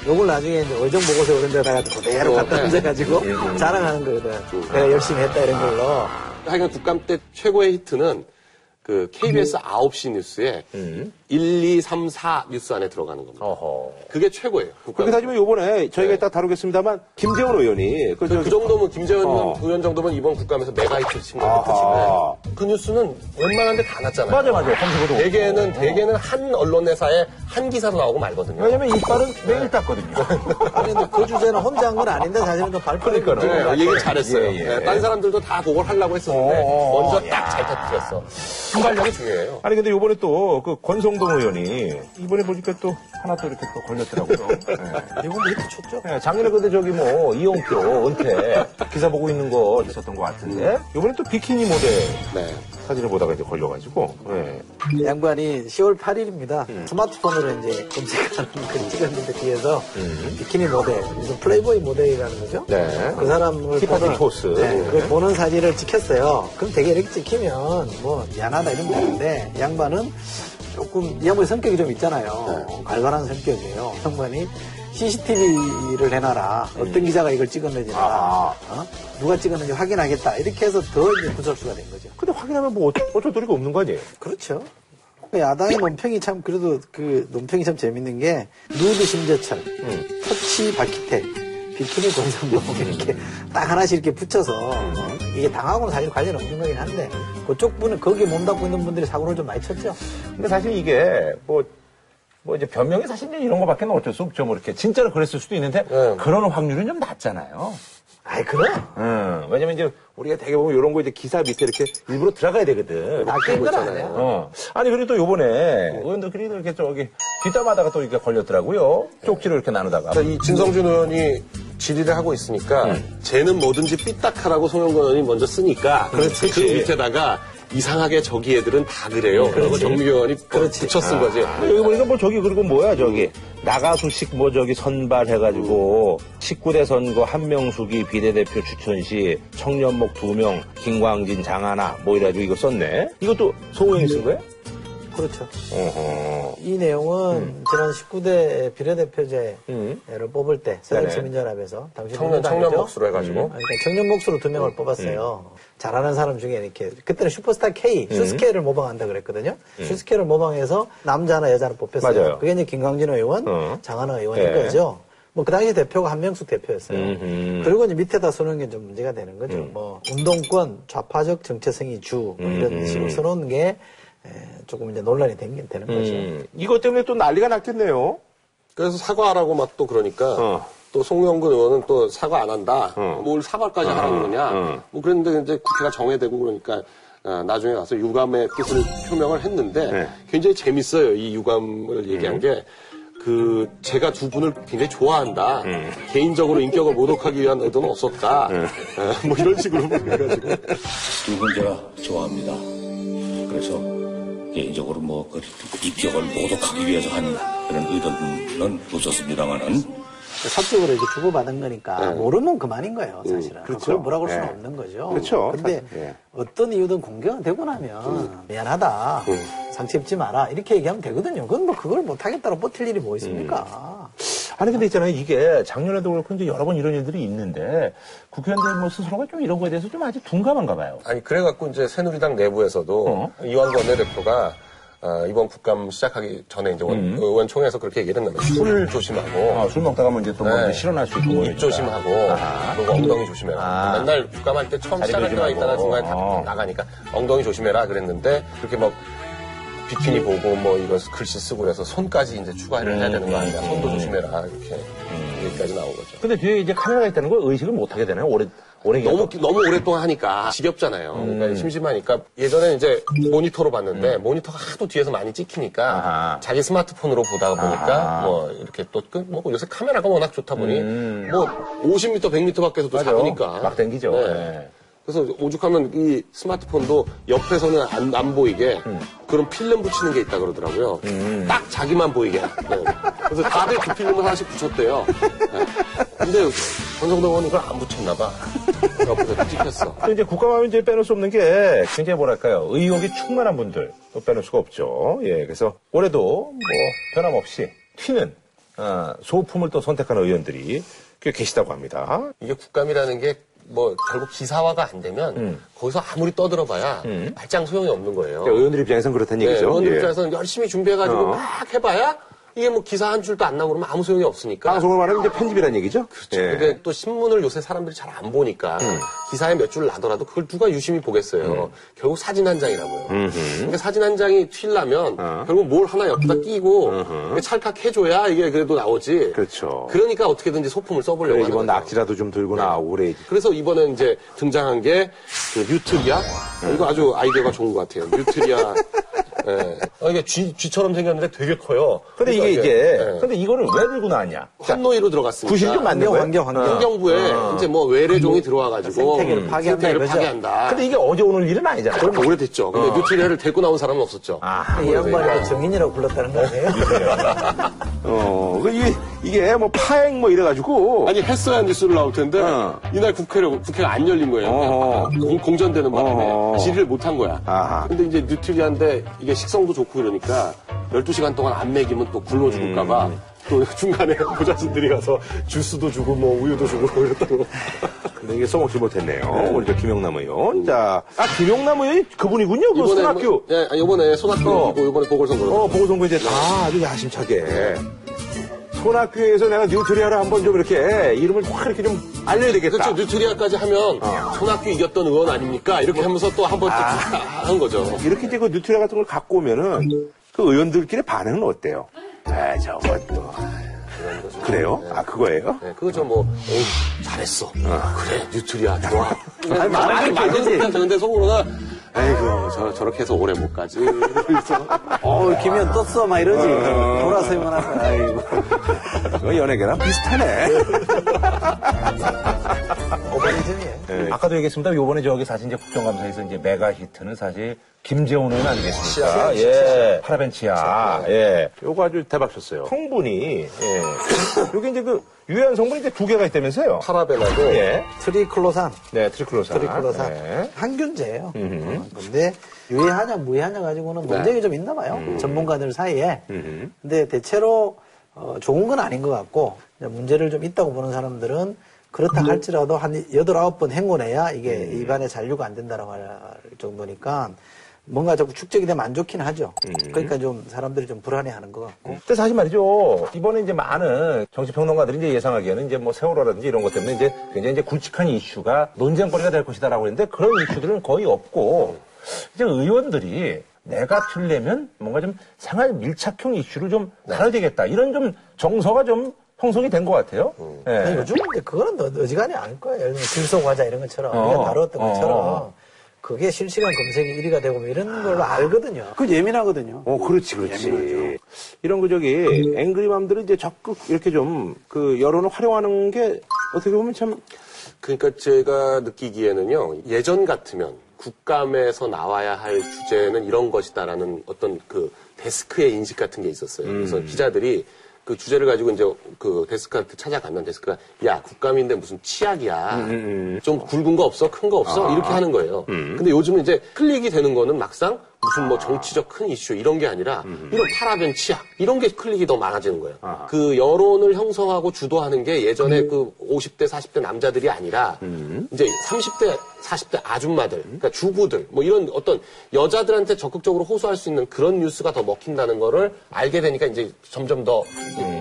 요걸 나중에 이제 의정 보고서 이런 데다가 그대로 어, 갖다 네. 얹어가지고 자랑하는 거거든. 내가 열심히 했다 이런 걸로. 하여간 국감 때 최고의 히트는 그 KBS 9시 뉴스에 1, 2, 3, 4 뉴스 안에 들어가는 겁니다. 어허. 그게 최고예요. 그렇게 따지면 요번에 저희가 네. 이따 다루겠습니다만 김재원 의원이 그, 그, 저- 그 정도면 김재원 어. 의원 정도면 이번 국감에서 메가히트 친. 거예요. 그 뉴스는 웬만한 데 다 났잖아요. 맞아, 맞아. 검색어도. 대개는. 대개는 한 언론 회사에 한 기사로 나오고 말거든요. 왜냐면 이빨은 매일 닦거든요. 아니, 근데 그 주제는 혼자 한 건 아닌데 사실은 그 발표를 그러니까요. 네, 얘기 잘했어요. 예, 예. 네, 딴 사람들도 다 그걸 하려고 했었는데 어, 먼저 딱 잘 터뜨렸어. 순발력이 중요해요. 아니 근데 요번에 또 그 권 성동 의원이 이번에 보니까 또 하나 또 이렇게 또 걸렸더라고요. 네. 이건 히트 쳤죠. 네, 작년에 근데 저기 뭐 이영표 은퇴 기사 보고 있는 거 있었던 것 같은데 요번에 또 비키니 모델 네. 사진을 보다가 이제 걸려가지고 네. 양반이 10월 8일입니다. 스마트폰으로 이제 검색하는 글 찍었는데 뒤에서 비키니 모델, 무슨 플레이보이 모델이라는 거죠. 네. 그 사람을 티팬티 보는, 포스. 네, 그걸 보는 사진을 찍혔어요. 그럼 되게 이렇게 찍히면 뭐 미안하다 이런 거 되는데 양반은 조금 이 양반의 성격이 좀 있잖아요. 갈갈한 성격이에요. 양반이 CCTV를 해놔라. 어떤 기자가 이걸 찍었는지 나 어? 누가 찍었는지 확인하겠다. 이렇게 해서 더 이제 구설수가 된 거죠. 근데 확인하면 뭐 어쩔, 어쩔 도리가 없는 거 아니에요? 그렇죠. 야당의 논평이 참 그래도 그 논평이 참 재밌는 게 누드 심재철, 터치 박희 태, 비키니 권상동 이렇게 딱 하나씩 이렇게 붙여서 어, 이게 당하고는 사실 관련 없는 거긴 한데 그쪽 분은 거기에 몸담고 있는 분들이 사고를 좀 많이 쳤죠. 근데 사실 이게 뭐, 뭐 이제 변명이 사실 이런 거밖에 는 어쩔 수 없죠. 뭐 이렇게 진짜로 그랬을 수도 있는데 네. 그런 확률은 좀 낮잖아요. 아이 그래? 음, 왜냐면 이제 우리가 되게 보면 이런 거 이제 기사 밑에 이렇게 일부러 들어가야 되거든. 낚인 건 있잖아요. 아니야. 어. 아니, 그리고 또 요번에 의원들끼리 이렇게 저기 뒷담하다가 또 이렇게 걸렸더라고요. 쪽지를 이렇게 나누다가. 그래서 이 진성준 의원이 질의를 하고 있으니까 쟤는 뭐든지 삐딱하라고 송영건 의원이 먼저 쓰니까 그 밑에다가 이상하게 저기 애들은 다 그래요. 그리고 정미 의원이 붙여 쓴 거지. 여기 보니까 뭐 저기 그리고 뭐야 저기. 나가수식 뭐 저기 선발해가지고 19대 선거 한명숙이 비례대표 추천 시 청년목 2명 김광진 장하나 뭐 이래가지고 이거 썼네. 이것도 송호영이 쓴 거야? 그렇죠. 어허. 이 내용은 지난 19대 비례대표제를 음. 뽑을 때. 새정치민주연합에서 당시 청년. 청년 목수로 해가지고. 아, 그러니까 청년 목수로 두 명을 뽑았어요. 잘하는 사람 중에 이렇게 그때는 슈퍼스타 K, 슈스케를 모방한다 그랬거든요. 슈스케를 모방해서 남자나 여자를 뽑혔어요. 맞아요. 그게 이제 김광진 의원, 어. 장하나 의원인 네. 거죠. 뭐그 당시 대표가 한명숙 대표였어요. 음흠. 그리고 이제 밑에다 써놓은 게좀 문제가 되는 거죠. 뭐 운동권, 좌파적 정체성이 주, 뭐 이런 식으로 써놓은 게 에, 조금 이제 논란이 된, 되는 거죠. 음, 이것 때문에 또 난리가 났겠네요. 그래서 사과하라고 막 또 그러니까 어. 또 송영근 의원은 또 사과 안 한다. 어. 뭘 사과까지 하라는 거냐. 어. 뭐 그랬는데 이제 국회가 정회되고 그러니까 어, 나중에 가서 유감의 뜻을 표명을 했는데 네. 굉장히 재밌어요. 이 유감을 얘기한 게. 그 제가 두 분을 굉장히 좋아한다. 개인적으로 인격을 모독하기 위한 의도는 없었다. 어, 뭐 이런 식으로 해가지고 두 분 제가 좋아합니다. 그래서 개인적으로 뭐 그 입격을 모독하기 위해서 한 그런 의도는 없었습니다만은 사적으로 이제 주고받은 거니까 네. 모르면 그만인 거예요, 사실은. 그렇죠. 그걸 뭐라고 할 수는 네. 없는 거죠. 그렇죠. 근데 사실, 예. 어떤 이유든 공개가 되고 나면 미안하다, 상처 입지 마라 이렇게 얘기하면 되거든요. 그건 뭐 그걸 못 하겠다고 버틸 일이 뭐 있습니까? 아니 근데 있잖아요 이게 작년에도 그렇고 이제 여러 번 이런 일들이 있는데 국회의원들 뭐 스스로가 좀 이런 거에 대해서 좀 아직 둔감한가 봐요. 아니 그래갖고 이제 새누리당 내부에서도 어? 이완구 원내대표가 어, 이번 국감 시작하기 전에 이제 원- 의원총회에서 그렇게 얘기를 했는데 술 조심하고 아, 술 먹다가 뭐 이제 또뭐 네. 실현할 수 있고 뭐입 이러니까. 조심하고 아하. 그리고 엉덩이 조심해라. 아. 맨날 국감할 때 처음 시작할 때만. 있다가 중간에 다 어. 나가니까 엉덩이 조심해라 그랬는데 그렇게 막 비키니 보고 뭐 이거 글씨 쓰고 그래서 손까지 이제 추가를 해야 되는 거 아니냐. 손도 조심해라 이렇게 얘기까지 나온 거죠. 근데 뒤에 이제 카메라가 있다는 걸 의식을 못 하게 되나요? 오래 오래 너무 계속? 너무 오랫동안 하니까 지겹잖아요. 음. 그러니까 심심하니까 예전에 이제 모니터로 봤는데 모니터가 하도 뒤에서 많이 찍히니까 아하. 자기 스마트폰으로 보다 보니까 아하. 뭐 이렇게 또뭐 요새 카메라가 워낙 좋다 보니 음. 뭐 50m, 100m 밖에서도 맞아. 잡으니까 막 당기죠. 네. 네. 그래서 오죽하면 이 스마트폰도 옆에서는 안, 안 보이게 음. 그런 필름 붙이는 게 있다 그러더라고요. 딱 자기만 보이게. 네. 그래서 다들 그 필름을 하나씩 붙였대요. 네. 근데 권성동 의원이 그걸 안 붙였나 봐. 옆에서 찍혔어. 또 이제 국감하면 이제 빼놓을 수 없는 게 굉장히 뭐랄까요 의욕이 충만한 분들 또 빼놓을 수가 없죠. 예, 그래서 올해도 뭐 변함없이 튀는 아, 소품을 또 선택하는 의원들이 꽤 계시다고 합니다. 이게 국감이라는 게 뭐 결국 기사화가 안 되면 음. 거기서 아무리 떠들어봐야 말짱 소용이 없는 거예요. 그러니까 의원들 입장에서는 그렇다는 네, 얘기죠. 의원들 예. 입장에서는 열심히 준비해가지고 어. 막 해봐야 이게 뭐 기사 한 줄도 안 나오고 그러면 아무 소용이 없으니까. 방송을 말하면 이제 편집이라는 얘기죠. 그렇죠. 예. 근데 또 신문을 요새 사람들이 잘 안 보니까 기사에 몇 줄 나더라도 그걸 누가 유심히 보겠어요. 결국 사진 한 장이라고요. 그러니까 사진 한 장이 튀려면 어. 결국 뭘 하나 옆에다 끼고 찰칵해줘야 이게 그래도 나오지. 그렇죠. 그러니까 어떻게든지 소품을 써보려고 뭐 거죠. 낙지라도 좀 들고 나오고 그래야지. 그래서 이번에 이제 등장한 게 그 뉴트리아 이거 아주 아이디어가 좋은 것 같아요. 뉴트리아. 예. 아, 이게 쥐, 쥐처럼 생겼는데 되게 커요. 근데 이게 그래서 이제, 예. 근데 이거를 왜 들고 나왔냐? 환노위로 들어갔습니다. 구실이 좀 맞는 거예요? 환경, 환경. 환경부에 이제 뭐 외래종이 들어와가지고 생태계를 파괴한다 생태계를 이거죠. 파괴한다. 근데 이게 어제 오늘 일은 아니잖아요. 그럼 오래됐죠. 근데 뉴트리아를 데리고 나온 사람은 없었죠. 아, 이 양반이 또 정인이라고 불렀다는 거 아니에요? 어, 그 이게, 이게 뭐 파행 뭐 이래가지고. 아니 했어야 뉴스를 나올 텐데 어. 이날 국회를 국회가 안 열린 거예요. 어허. 공, 공전되는 바람에 어허. 질의를 못 한 거야. 아하. 근데 이제 뉴트리아인데 이게 식성도 좋고 이러니까 12시간 동안 안 먹이면 또 굶어 죽을까봐 음. 또 중간에 보좌진들이 가서 주스도 주고 뭐 우유도 주고 그랬다고. 근데 이게 써먹지 못했네요. 우리 저 김용남 의원. 자, 아, 김용남 의원이 그분이군요. 그 손학규. 뭐- 예, 아니, 이번에 손학규고 이번에 보궐선거. 어, 보궐선거 이제 다 아주 야심차게. 손학규에서 내가 뉴트리아를 한번 좀 이렇게 이름을 확 이렇게 좀 알려야 되겠다. 그렇죠. 뉴트리아까지 하면 손학규 이겼던 의원 아닙니까? 이렇게 하면서 또 한번또한 거죠. 이렇게 이제 그 뉴트리아 같은 걸 갖고 오면은 그 의원들끼리 반응은 어때요? 아, 저것도. 그래요? 아, 그거예요? 네, 그거죠 뭐 오, 잘했어. 그래 뉴트리아 좋아. 아니 말은 그렇게 하죠. 근데 속으로는 아이고 저 저렇게 해서 오래 못 가지. 그래서 어, 김현 떴어, 막 이러지. 돌아서기만 하면, 아이고. 그거 연예계랑 비슷하네. 오바니즘이에요. 네. 아까도 얘기했습니다. 요번에 저기 사실 이제 국정감사에서 이제 메가 히트는 사실 김재원 의원 아니겠습니까? 예. 파라벤 치약. 예. 요거 아주 대박 쳤어요. 성분이, 예. 요게 이제 그 유해한 성분이 이제 두 개가 있다면서요? 파라벤하고 예. 트리클로산. 네, 트리클로산. 트리클로산. 네. 항균제예요. 어, 근데 유해하냐 무해하냐 가지고는 논쟁이 좀 있나 봐요. 전문가들 사이에. 근데 대체로 어, 좋은 건 아닌 것 같고 이제 문제를 좀 있다고 보는 사람들은 그렇다 할지라도 한 여덟 아홉 번 헹궈내야 이게 입안에 잔류가 안 된다라고 할 정도니까 뭔가 자꾸 축적이 되면 안 좋긴 하죠. 그러니까 좀 사람들이 좀 불안해하는 것 같고. 근데 사실 말이죠. 이번에 이제 많은 정치평론가들이 이제 예상하기에는 이제 뭐 세월호라든지 이런 것 때문에 이제 굉장히 이제 굵직한 이슈가 논쟁거리가 될 것이다라고 했는데 그런 이슈들은 거의 없고 이제 의원들이 내가 틀려면 뭔가 좀 생활 밀착형 이슈를 좀 다뤄야 되겠다. 이런 좀 정서가 좀 형성이 된 것 같아요. 예. 아니, 요즘 근데 그거는 어- 어지간히 알 거예요. 예를 들면 질소과자 이런 것처럼 어. 우리가 다뤘던 어. 것처럼 그게 실시간 검색이 1위가 되고 뭐 이런 걸로 알거든요. 그 예민하거든요. 어, 그렇지, 그렇지. 이런 그 저기, 앵그리맘들은 이제 적극 이렇게 좀 그 여론을 활용하는 게 어떻게 보면 참 그러니까 제가 느끼기에는요 예전 같으면 국감에서 나와야 할 주제는 이런 것이다라는 어떤 그 데스크의 인식 같은 게 있었어요. 그래서 기자들이 그 주제를 가지고 이제 그 데스크한테 찾아가면 데스크가 야 국감인데 무슨 치약이야. 좀 굵은 거 없어? 큰 거 없어? 이렇게 하는 거예요. 근데 요즘은 이제 클릭이 되는 거는 막상 무슨 뭐 정치적 큰 이슈 이런 게 아니라 이런 파라벤 치약 이런 게 클릭이 더 많아지는 거예요. 그 여론을 형성하고 주도하는 게 예전에 그 50대 40대 남자들이 아니라 이제 30대 40대 아줌마들 그러니까 주부들 뭐 이런 어떤 여자들한테 적극적으로 호소할 수 있는 그런 뉴스가 더 먹힌다는 거를 알게 되니까 이제 점점 더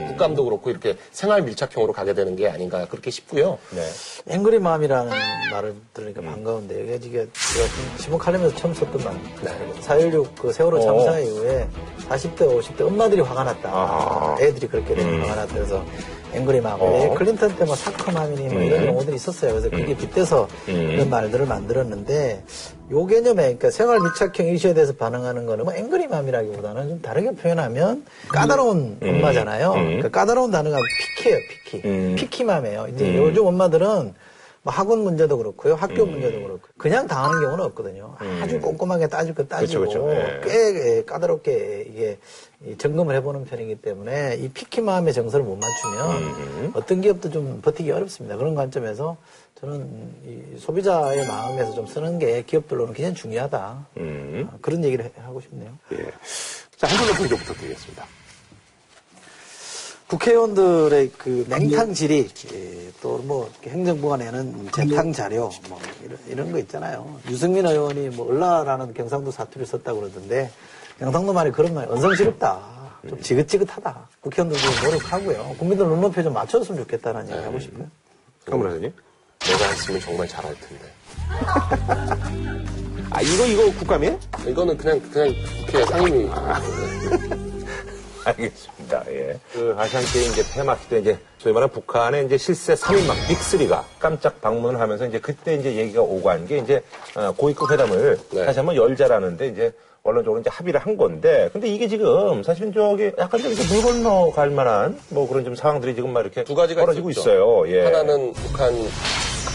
국감도 그렇고 이렇게 생활 밀착형으로 가게 되는 게 아닌가 그렇게 싶고요. 네. 앵그리 마음이라는 말을 들으니까 반가운데 이게 이게 제가 좀 지목하려면서 처음 썼던 말입니다. 4.16그 세월호 참사 이후에 40대, 50대 엄마들이 화가 났다. 애들이 그렇게 되면 화가 났다. 그래서 앵그리 맘. 왜 클린턴 때 뭐 사커맘이니 뭐 이런 용어들이 있었어요. 그래서 그게 빗대서 이런 말들을 만들었는데 요 개념에 그러니까 생활 밀착형 이슈에 대해서 반응하는 거는 뭐 앵그리맘이라기보다는 좀 다르게 표현하면 까다로운 엄마잖아요. 그러니까 까다로운 단어가 picky예요, picky. picky mom이에요. 이제 요즘 엄마들은 뭐 학원 문제도 그렇고요, 학교 문제도 그렇고 그냥 당하는 경우는 없거든요. 아주 꼼꼼하게 따질 거 따지고 그쵸, 그쵸. 예. 꽤 예, 까다롭게 이게 이 점검을 해보는 편이기 때문에 이 picky mom의 정서를 못 맞추면 어떤 기업도 좀 버티기 어렵습니다. 그런 관점에서 저는 이 소비자의 마음에서 좀 쓰는 게 기업들로는 굉장히 중요하다. 아, 그런 얘기를 해- 하고 싶네요. 예. 자, 한글로 평좀 부탁드리겠습니다. 국회의원들의 그 맹탕질이 또 뭐 행정부가 내는 재탕 자료 뭐 이런, 이런 거 있잖아요. 유승민 의원이 뭐 얼라라는 경상도 사투리를 썼다고 그러던데 경상도 말이 그런 말이 언성스럽다. 좀 지긋지긋하다. 국회의원들도 노력하고요. 국민들 눈높이에 좀 맞춰줬으면 좋겠다는 얘기 하고 싶어요. 강문화 선생님. 내가 했으면 정말 잘할 텐데. 아, 이거, 이거 국감이에요? 이거는 그냥 그냥 국회 상임위. 알겠습니다. 예. 그 아시안 게임 이제 폐막식 때 이제 소위 말하는 북한의 이제 실세 3인방 빅3가 깜짝 방문을 하면서 이제 그때 이제 얘기가 오간 게 이제 어, 고위급 회담을 네. 다시 한번 열자라는데 이제 원론적으로 이제 합의를 한 건데 근데 이게 지금 사실은 저기 약간 좀 이렇게 물 건너 갈 만한 뭐 그런 좀 상황들이 지금 막 이렇게 두 가지가 벌어지고 있었죠. 있어요. 예. 하나는 북한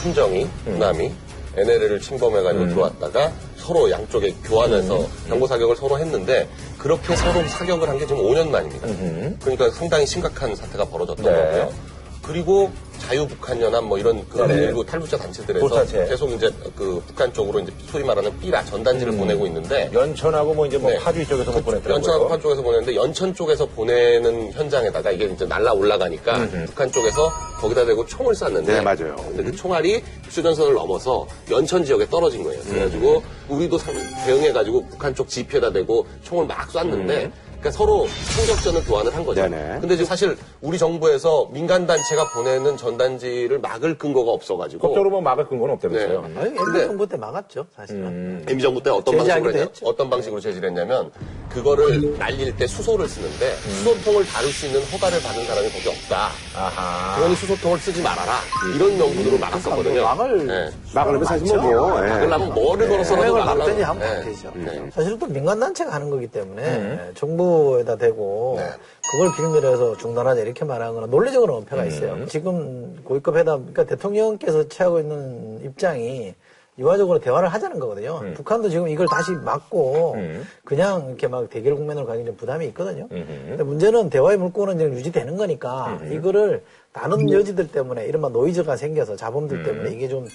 함정이 군함이 NLL을 침범해가지고 들어왔다가 서로 양쪽에 교환해서 경고 사격을 서로 했는데 그렇게 서로 사격을 한 게 지금 5년 만입니다. 그러니까 상당히 심각한 사태가 벌어졌던 네. 거고요. 그리고 자유북한연합 뭐 이런 그 네. 일부 탈북자 단체들에서 도사체. 계속 이제 그 북한 쪽으로 이제 소위 말하는 삐라 전단지를 보내고 있는데 연천하고 뭐 이제 뭐 네. 파주 쪽에서 뭐 보냈더라고요. 연천하고 판 쪽에서 보냈는데 연천 쪽에서 보내는 현장에다가 이게 이제 날라 올라가니까 북한 쪽에서 거기다 대고 총을 쐈는데 네, 맞아요. 근데 그 총알이 휴전선을 넘어서 연천 지역에 떨어진 거예요. 그래가지고 우리도 상- 대응해가지고 북한 쪽 지표에다 대고 총을 막 쐈는데 그러니까 서로 총격전을 교환을 한 거죠. 네네. 근데 지금 사실 우리 정부에서 민간 단체가 보내는 전단지를 막을 근거가 없어가지고 법적으로 뭐 막을 근거는 없다면서요. 네. 아니, MB 정부 때 막았죠, 사실은. MB 정부 때 어떤 방식으로 했냐. 어떤 방식으로 제지를 했냐면 그거를 날릴 때 수소를 쓰는데 수소통을 다룰 수 있는 허가를 받은 사람이 거기 없다. 아하. 그러니 수소통을 쓰지 말아라. 이런 명분으로 막았었거든요. 막을 네. 막으려면 사실 뭐, 뭐, 예. 막으려면 뭐를 걸어서라도 네. 안 되죠. 네. 사실 또 민간 단체가 하는 거기 때문에 정부 에다 대고 네. 그걸 빌미로해서 중단하자 이렇게 말하는 거는 논리적으로 엄폐가 있어요. 지금 고위급 회담, 그러니까 대통령께서 취하고 있는 입장이 유화적으로 대화를 하자는 거거든요. 북한도 지금 이걸 다시 막고 그냥 이렇게 막 대결 국면으로 가기 좀 부담이 있거든요. 근데 문제는 대화의 물꼬는 지금 유지되는 거니까 이거를 다른 여지들 때문에 이른바 노이즈가 생겨서 자본들 때문에 이게 좀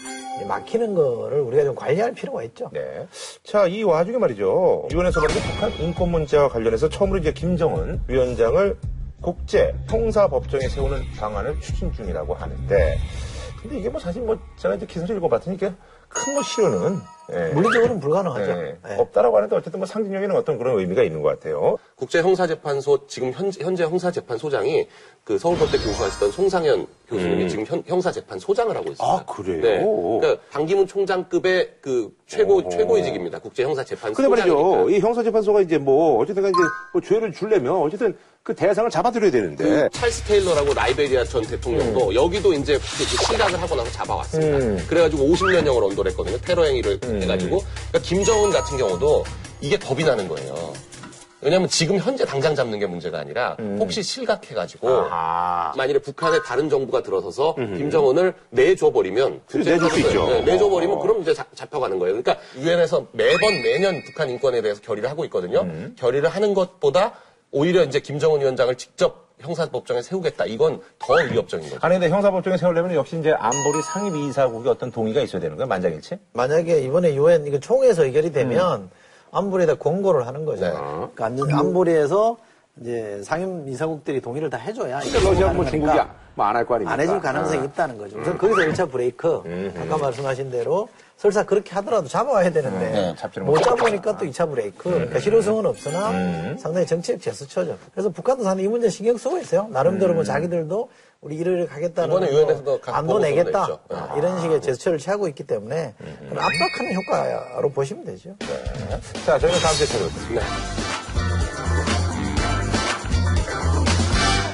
막히는 거를 우리가 좀 관리할 필요가 있죠. 네. 자, 이 와중에 말이죠. 유엔에서 말이죠. 북한 인권 문제와 관련해서 처음으로 이제 김정은 위원장을 국제 형사법정에 세우는 방안을 추진 중이라고 하는데, 근데 이게 뭐 사실 뭐 제가 이제 기사를 읽어봤더니 이게 큰뭐 실효는 예, 물리적으로는 불가능하죠. 예, 네. 없다라고 하는데 어쨌든 뭐 상징적인 어떤 그런 의미가 있는 것 같아요. 국제형사재판소 지금 현재, 현재 형사재판소장이 그 서울법대 교수하시던 송상현 교수님이 지금 현- 형사재판 소장을 하고 있습니다. 아, 그래요? 네. 그러니까 반기문 총장급의 그 최고 최고위직입니다. 국제형사재판소. 근데 말이죠. 이 형사재판소가 이제 뭐, 어쨌든 이제 뭐 죄를 주려면 어쨌든 그 대상을 잡아드려야 되는데. 그 찰스 테일러라고 라이베리아 전 대통령도 여기도 이제 그 실각을 하고 나서 잡아왔습니다. 그래가지고 50년형을 언도했거든요. 테러 행위를 해가지고. 그러니까 김정은 같은 경우도 이게 겁이 나는 거예요. 왜냐하면 지금 현재 당장 잡는 게 문제가 아니라 혹시 실각해가지고 아, 만일에 북한의 다른 정부가 들어서서 김정은을 내줘버리면 내줄 수 있죠. 네, 내줘버리면 그럼 이제 잡- 잡혀가는 거예요. 그러니까 유엔에서 매번 매년 북한 인권에 대해서 결의를 하고 있거든요. 결의를 하는 것보다 오히려 이제 김정은 위원장을 직접 형사법정에 세우겠다. 이건 더 위협적인 거죠. 아니 근데 형사법정에 세우려면 역시 이제 안보리 상임이사국의 어떤 동의가 있어야 되는 거예요. 만장일치? 만약에 이번에 유엔 이거 총회에서 의결이 되면 안보리에다 권고를 하는 거죠. 네. 그러니까 안전- 안보리에서 이제 상임 이사국들이 동의를 다 해줘야 이게 러시아 뭐 중국이 뭐 안 할 거 아닙니까? 안 해줄 가능성이 있다는 거죠. 그래서 거기서 1차 브레이크. 아까 말씀하신 대로 설사 그렇게 하더라도 잡아와야 되는데 네, 잡지는 못. 잡으니까 또 2차 브레이크. 그러니까 실효성은 없으나 상당히 정치적 제스처죠. 그래서 북한도 상당히 이 문제 신경 쓰고 있어요. 나름대로 뭐 자기들도 우리 이러이러 가겠다는 이번에 거 유엔에서도 각 안도 내겠다. 네. 아, 이런 식의 제스처를 취하고 있기 때문에 압박하는 효과로 보시면 되죠. 자, 저희는 다음 주에 찾아뵙겠습니다. 네.